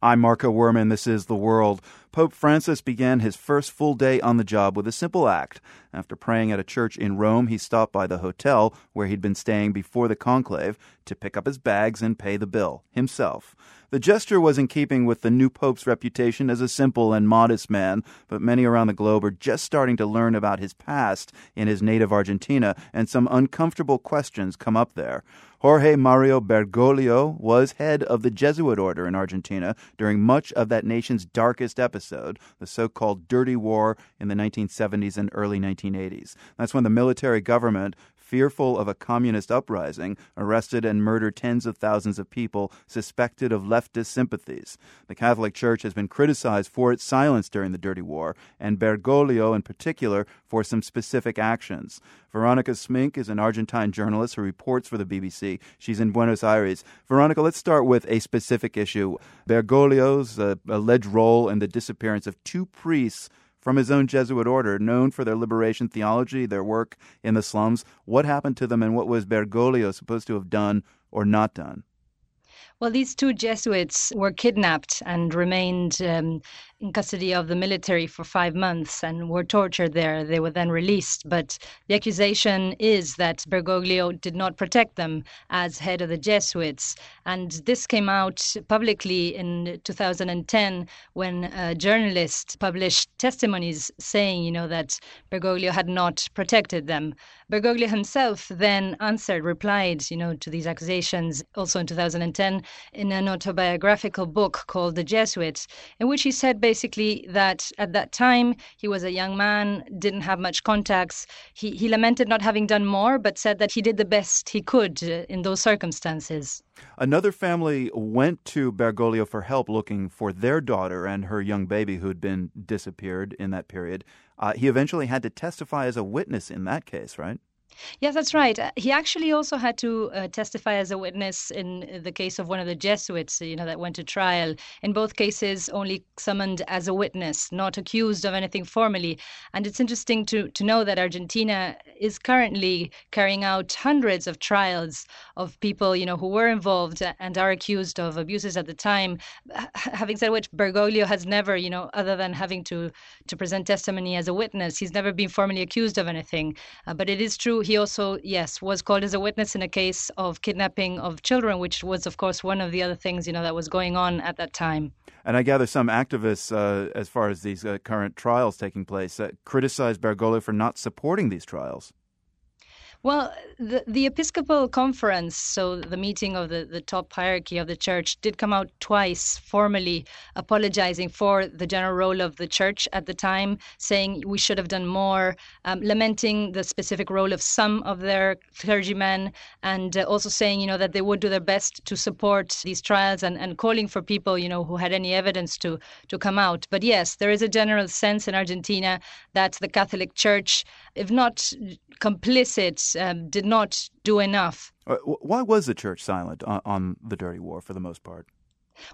I'm Marco Werman. This is The World. Pope Francis began his first full day on the job with a simple act. After praying at a church in Rome, he stopped by the hotel where he'd been staying before the conclave to pick up his bags and pay the bill himself. The gesture was in keeping with the new pope's reputation as a simple and modest man, but many around the globe are just starting to learn about his past in his native Argentina, and some uncomfortable questions come up there. Jorge Mario Bergoglio was head of the Jesuit order in Argentina during much of that nation's darkest episode, the so called Dirty War in the 1970s and early 1980s. That's when the military government fearful of a communist uprising, arrested and murdered tens of thousands of people suspected of leftist sympathies. The Catholic Church has been criticized for its silence during the Dirty War, and Bergoglio in particular for some specific actions. Veronica Smink is an Argentine journalist who reports for the BBC. She's in Buenos Aires. Veronica, let's start with a specific issue. Bergoglio's uh, alleged role in the disappearance of two priests from his own Jesuit order, known for their liberation theology, their work in the slums. What happened to them and what was Bergoglio supposed to have done or not done? Well, these two Jesuits were kidnapped and remained um, in custody of the military for five months and were tortured there. They were then released. But the accusation is that Bergoglio did not protect them as head of the Jesuits. And this came out publicly in 2010 when a journalist published testimonies saying, you know, that Bergoglio had not protected them. Bergoglio himself then answered, replied, you know, to these accusations also in 2010 in an autobiographical book called The Jesuits, in which he said basically that at that time he was a young man, didn't have much contacts. He, he lamented not having done more, but said that he did the best he could uh, in those circumstances. Another family went to Bergoglio for help looking for their daughter and her young baby who'd been disappeared in that period. Uh, he eventually had to testify as a witness in that case, right? Yes, that's right. Uh, he actually also had to uh, testify as a witness in the case of one of the Jesuits, you know, that went to trial. In both cases, only summoned as a witness, not accused of anything formally. And it's interesting to, to know that Argentina is currently carrying out hundreds of trials of people, you know, who were involved and are accused of abuses at the time. Having said which, Bergoglio has never, you know, other than having to, to present testimony as a witness, he's never been formally accused of anything. Uh, but it is true he also, yes, was called as a witness in a case of kidnapping of children, which was, of course, one of the other things you know that was going on at that time. And I gather some activists, uh, as far as these uh, current trials taking place, uh, criticize Bergoglio for not supporting these trials. Well, the, the Episcopal Conference, so the meeting of the, the top hierarchy of the church, did come out twice formally apologizing for the general role of the church at the time, saying we should have done more, um, lamenting the specific role of some of their clergymen, and uh, also saying, you know, that they would do their best to support these trials and, and calling for people, you know, who had any evidence to, to come out. But yes, there is a general sense in Argentina that the Catholic Church, if not complicit, um, did not do enough. Uh, why was the church silent on, on the dirty war for the most part?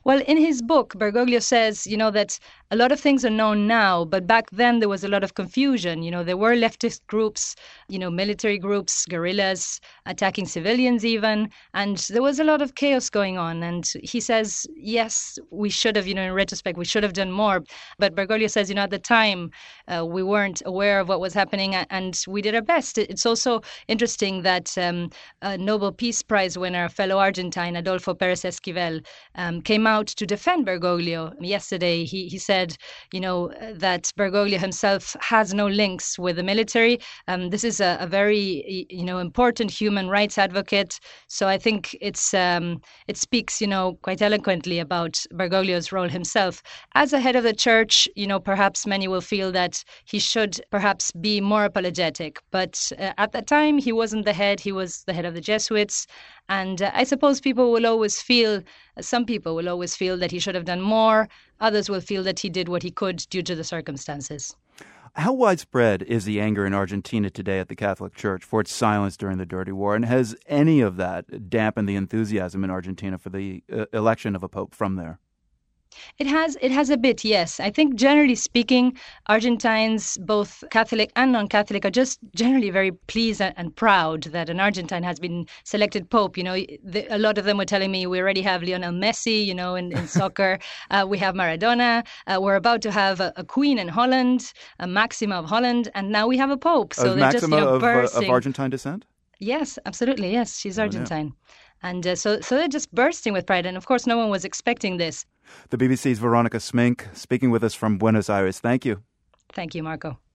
Well, in his book, Bergoglio says, you know, that a lot of things are known now, but back then there was a lot of confusion. You know, there were leftist groups, you know, military groups, guerrillas attacking civilians, even, and there was a lot of chaos going on. And he says, yes, we should have, you know, in retrospect, we should have done more. But Bergoglio says, you know, at the time, uh, we weren't aware of what was happening and we did our best. It's also interesting that um, a Nobel Peace Prize winner, fellow Argentine, Adolfo Perez Esquivel, um, came came out to defend Bergoglio yesterday. He he said, you know, that Bergoglio himself has no links with the military. Um, this is a, a, very you know important human rights advocate. So I think it's um, it speaks you know quite eloquently about Bergoglio's role himself as a head of the church. You know, perhaps many will feel that he should perhaps be more apologetic, but uh, at that time he wasn't the head. He was the head of the Jesuits, and uh, I suppose people will always feel, some people will always feel that he should have done more. Others will feel that he did what he could due to the circumstances. How widespread is the anger in Argentina today at the Catholic Church for its silence during the Dirty War? And has any of that dampened the enthusiasm in Argentina for the uh, election of a pope from there? It has it has a bit, yes. I think generally speaking, Argentines, both Catholic and non-Catholic, are just generally very pleased and proud that an Argentine has been selected pope. You know, the, a lot of them were telling me we already have Lionel Messi, you know, in, in soccer. Uh, we have Maradona. Uh, we're about to have a, a, queen in Holland, a Maxima of Holland, and now we have a pope. So they're Maxima just you know, of, uh, of Argentine descent. Yes, absolutely. Yes, she's Argentine. Oh, and uh, so, so they're just bursting with pride. And of course, no one was expecting this. The BBC's Veronica Smink speaking with us from Buenos Aires. Thank you. Thank you, Marco.